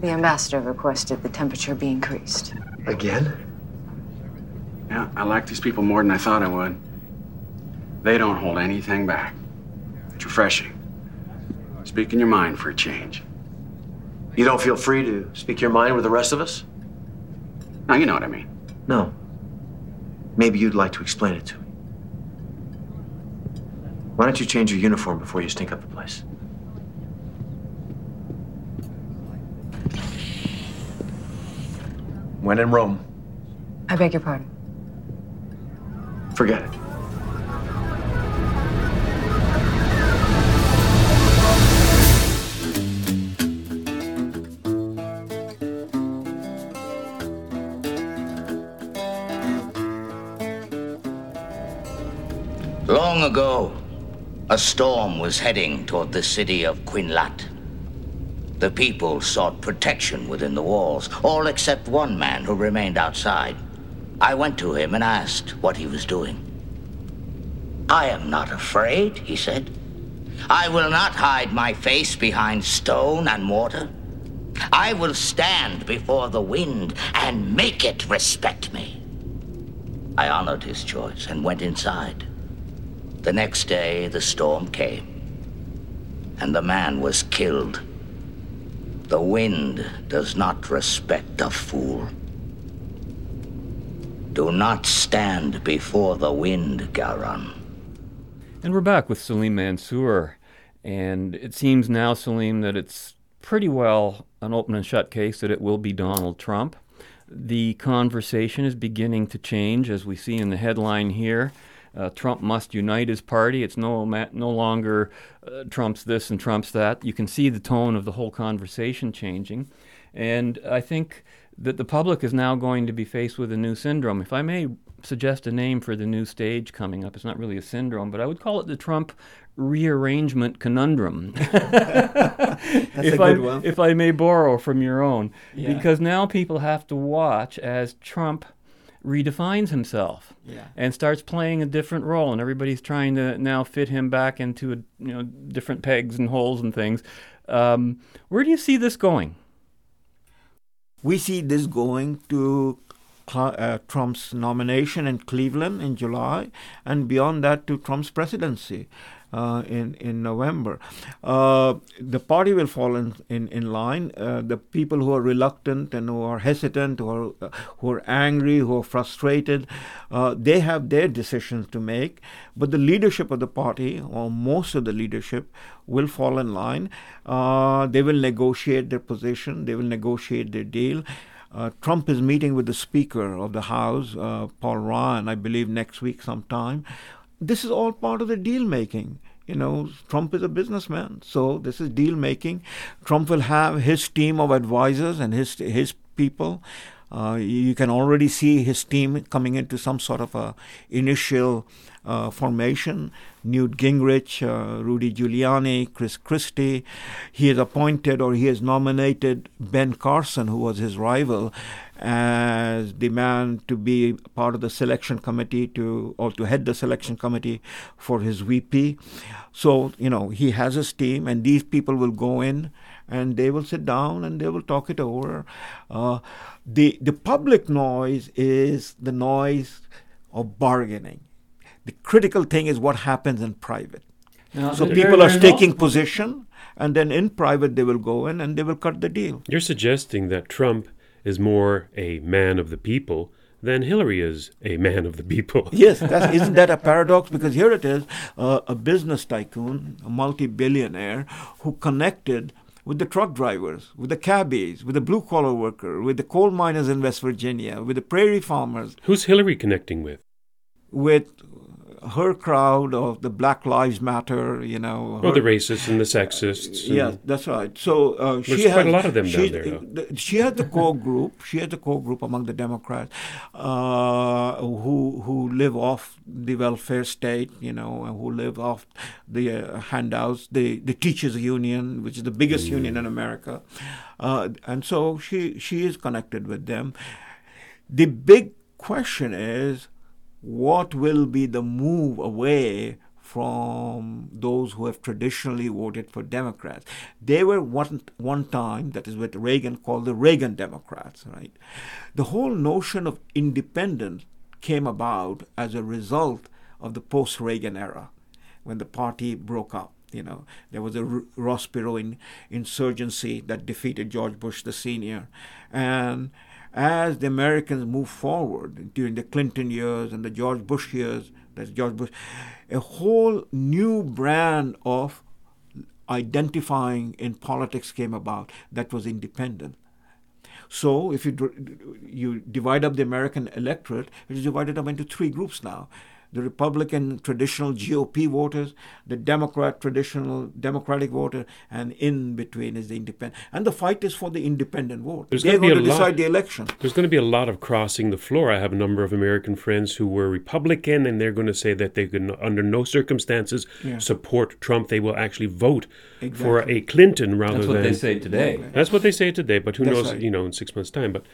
The ambassador requested the temperature be increased. Again? Yeah, I like these people more than I thought I would. They don't hold anything back. It's refreshing. Speaking your mind for a change. You don't feel free to speak your mind with the rest of us? Now, you know what I mean. No. Maybe you'd like to explain it to me. Why don't you change your uniform before you stink up the place? When in Rome. I beg your pardon. Forget it. Long ago, a storm was heading toward the city of Quinlat. The people sought protection within the walls, all except one man who remained outside. I went to him and asked what he was doing. I am not afraid, he said. I will not hide my face behind stone and mortar. I will stand before the wind and make it respect me. I honored his choice and went inside. The next day, the storm came, and the man was killed the wind does not respect a fool. Do not stand before the wind, Garon. And we're back with Salim Mansur. And it seems now, Salim, that it's pretty well an open and shut case that it will be Donald Trump. The conversation is beginning to change, as we see in the headline here. Uh, Trump must unite his party. It's no no longer uh, Trump's this and Trump's that. You can see the tone of the whole conversation changing, and I think that the public is now going to be faced with a new syndrome. If I may suggest a name for the new stage coming up, it's not really a syndrome, but I would call it the Trump rearrangement conundrum. if a good I, one. If I may borrow from your own, Yeah. because now people have to watch as Trump redefines himself Yeah. and starts playing a different role and everybody's trying to now fit him back into a, you know different pegs and holes and things. Um, where do you see this going? We see this going to uh, Trump's nomination in Cleveland in July, and beyond that to Trump's presidency uh, in in November. Uh, the party will fall in in, in line. Uh, the people who are reluctant and who are hesitant, who are uh, who are angry, who are frustrated, uh, they have their decisions to make. But the leadership of the party, or most of the leadership, will fall in line. Uh, they will negotiate their position. They will negotiate their deal. Uh, Trump is meeting with the Speaker of the House, uh, Paul Ryan, I believe next week sometime. This is all part of the deal making. You know, Trump is a businessman, so this is deal making. Trump will have his team of advisors and his his people. Uh, you can already see his team coming into some sort of a initial uh, formation. Newt Gingrich, uh, Rudy Giuliani, Chris Christie. He has appointed or he has nominated Ben Carson, who was his rival, as the man to be part of the selection committee to or to head the selection committee for his VP. So you know he has his team, and these people will go in and they will sit down and they will talk it over. Uh, the the public noise is the noise of bargaining. The critical thing is what happens in private. Now, so people are taking position, and then in private they will go in and they will cut the deal. You're suggesting that Trump is more a man of the people than Hillary is a man of the people. Yes, that's, isn't that a paradox? Because here it is uh, a business tycoon, a multi billionaire, who connected with the truck drivers, with the cabbies, with the blue collar worker, with the coal miners in West Virginia, with the prairie farmers, Who's Hillary connecting with? with her crowd of the Black Lives Matter, you know. Her- the racists and the sexists. and- Yeah, that's right. So uh, she quite has a lot of them down there, though. the- She has the core group. She has the core group among the Democrats uh, who who live off the welfare state, you know, and who live off the uh, handouts. The the teachers union, which is the biggest union in America, uh, and so she she is connected with them. The big question is what will be the move away from those who have traditionally voted for Democrats. They were one one time, that is what Reagan called the Reagan Democrats, right? The whole notion of independence came about as a result of the post-Reagan era, when the party broke up. You know, there was a R- Ross Perot in, insurgency that defeated George Bush the senior, and as the Americans moved forward during the Clinton years and the George Bush years, that's George Bush, a whole new brand of identifying in politics came about that was independent. So if you you divide up the American electorate, it is divided up into three groups now. The Republican traditional GOP voters, the Democrat traditional Democratic voter, and in between is the independent. And the fight is for the independent vote. There's They're going to be to a decide lot. the election. There's going to be a lot of crossing the floor. I have a number of American friends who were Republican, and they're going to say that they could, under no circumstances, Yeah. support Trump. They will actually vote for a Clinton rather than. That's than. what they say today. That's what they say today. But who That's knows? right. You know, in six months' time. But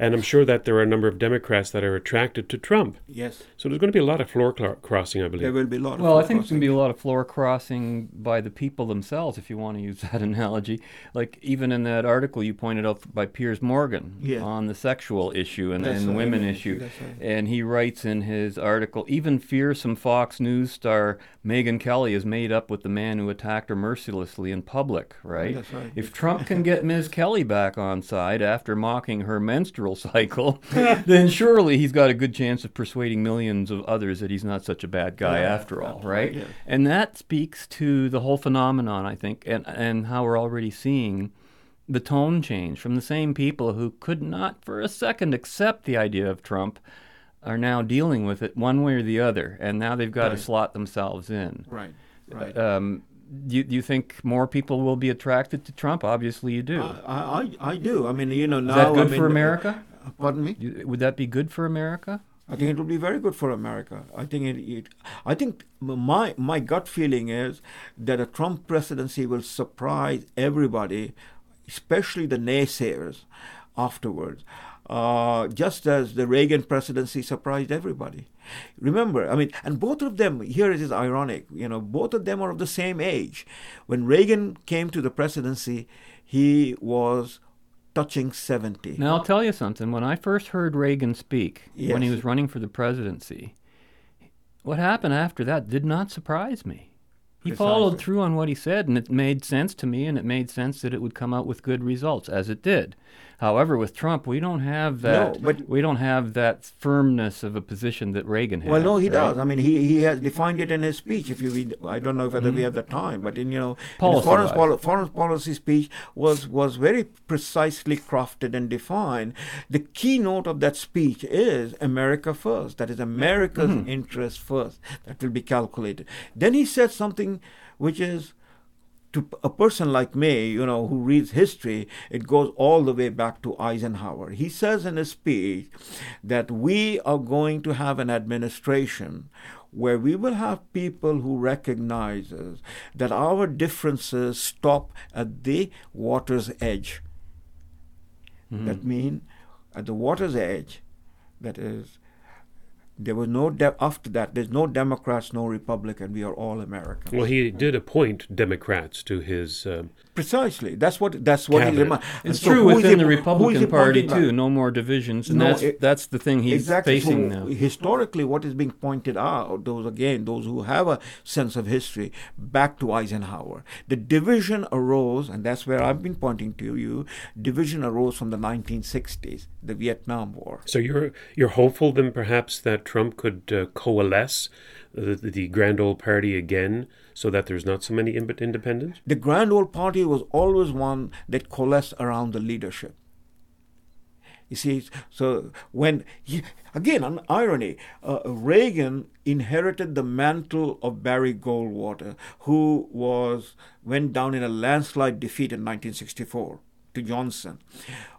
and I'm sure that there are a number of Democrats that are attracted to Trump. Yes. So there's going to be a lot of floor cl- crossing, I believe. There will be a lot of Well, I think there's going to be a lot of floor crossing by the people themselves, if you want to use that analogy. Like even in that article you pointed out by Piers Morgan Yeah. on the sexual issue and, That's and the right. women Yeah, issue, that's right. and he writes in his article, even fearsome Fox News star Megyn Kelly is made up with the man who attacked her mercilessly in public. Right? That's right. If Trump can get Ms. Kelly back on side after mocking her menstrual electoral cycle, then surely he's got a good chance of persuading millions of others that he's not such a bad guy Yeah, after all, right? yeah. And that speaks to the whole phenomenon, I think, and, and how we're already seeing the tone change from the same people who could not for a second accept the idea of Trump are now dealing with it one way or the other, and now they've got Right. to slot themselves in. Right, right. Um, you, do you think more people will be attracted to Trump? Obviously, you do. I, I, I do. I mean, you know, now. Is that good I mean, for America? Uh, pardon me? You- Would that be good for America? I think it would be very good for America. I think it, it. I think my my gut feeling is that a Trump presidency will surprise everybody, especially the naysayers, afterwards. Uh, just as the Reagan presidency surprised everybody. Remember, I mean, and both of them, here it is ironic, you know, both of them are of the same age. When Reagan came to the presidency, he was touching 70. Now, I'll tell you something. When I first heard Reagan speak, when he was running for the presidency, what happened after that did not surprise me. He followed through on what he said, and it made sense to me, and it made sense that it would come out with good results, as it did. However, with Trump, we don't have that. No, but- we don't have that firmness of a position that Reagan had. Well, no, he right? does. I mean, he, he has defined it in his speech. If you read, I don't know whether we have the time, but in you know, his foreign, poli- foreign policy speech was was very precisely crafted and defined. The keynote of that speech is America first. That is America's Mhm. interest first. That will be calculated. Then he said something which is to a person like me, you know, who reads history, it goes all the way back to Eisenhower. He says in his speech that we are going to have an administration where we will have people who recognizes that our differences stop at the water's edge. Hmm. That mean at the water's edge, that is there was no de- after that there's no democrats no republican we are all americans Well, he did appoint Democrats to his. Um, Precisely. That's what. That's what he's. Cabinet. remi- It's so true within the he- who is he Republican Party too. at? No more divisions, and No, that's it- that's the thing he's exactly. facing so now. Historically, what is being pointed out, those again, those who have a sense of history, back to Eisenhower. The division arose, and that's where I've been pointing to you. Division arose from the 1960s, the Vietnam War. so you're you're hopeful then perhaps that Trump could uh, coalesce the, the grand old party again, so that there's not so many in- independents. The Grand Old Party was always one that coalesced around the leadership. You see, so when he, again an irony, uh, Reagan inherited the mantle of Barry Goldwater, who was went down in a landslide defeat in 1964 to Johnson.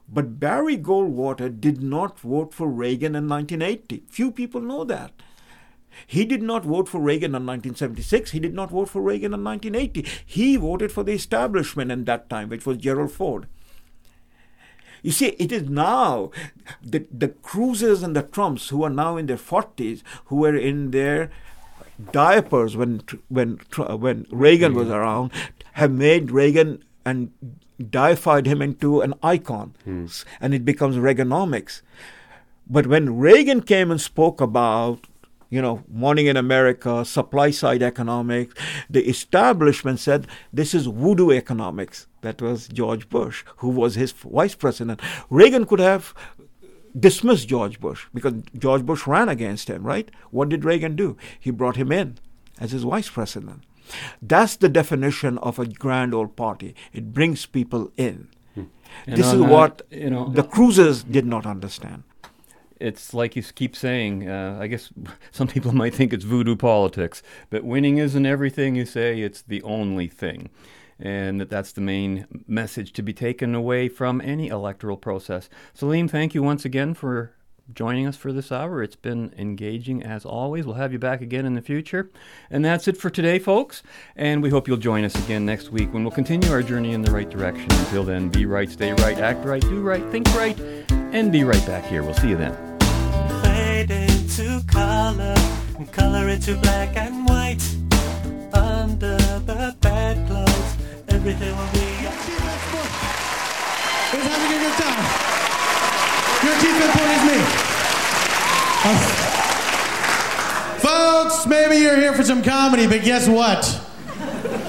But Barry Goldwater did not vote for Reagan in 1980. Few people know that. He did not vote for Reagan in 1976. He did not vote for Reagan in 1980. He voted for the establishment in that time, which was Gerald Ford. You see, it is now the, the Cruisers and the Trumps who are now in their 40s, who were in their diapers when when when Reagan was around, have made Reagan and deified him into an icon, hmm. and it becomes Reaganomics. But when Reagan came and spoke about, you know, morning in America, supply side economics, the establishment said this is voodoo economics. That was George Bush, who was his vice president. Reagan could have dismissed George Bush because George Bush ran against him, right? What did Reagan do? He brought him in as his vice president. That's the definition of a grand old party. It brings people in. And this is what you know, the cruisers did not understand. it's like you keep saying. Uh, I guess some people might think it's voodoo politics, but winning isn't everything you say. It's the only thing, and that that's the main message to be taken away from any electoral process. Salim, thank you once again for joining us for this hour. It's been engaging as always. We'll have you back again in the future. And that's it for today, folks. And we hope you'll join us again next week when we'll continue our journey in the right direction. Until then, be right, stay right, act right, do right, think right, and be right back here. We'll see you then. Fade into color and color into black and white. Under the bedclothes, everything will be. Who's having a good time? Your good point is me. Uh, folks, maybe you're here for some comedy, but guess what?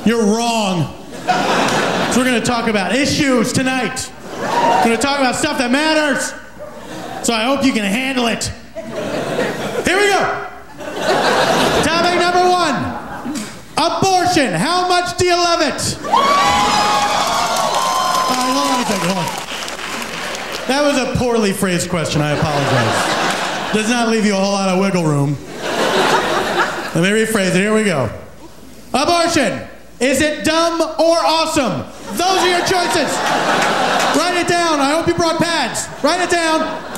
You're wrong. So we're going to talk about issues tonight. We're going to talk about stuff that matters. So I hope you can handle it. Here we go. Topic number one abortion. How much do you love it? All right, hold on a second. Hold on. That was a poorly phrased question. I apologize. Does not leave you a whole lot of wiggle room. Let me rephrase it. Here we go. Abortion. Is it dumb or awesome? Those are your choices. Write it down. I hope you brought pads. Write it down.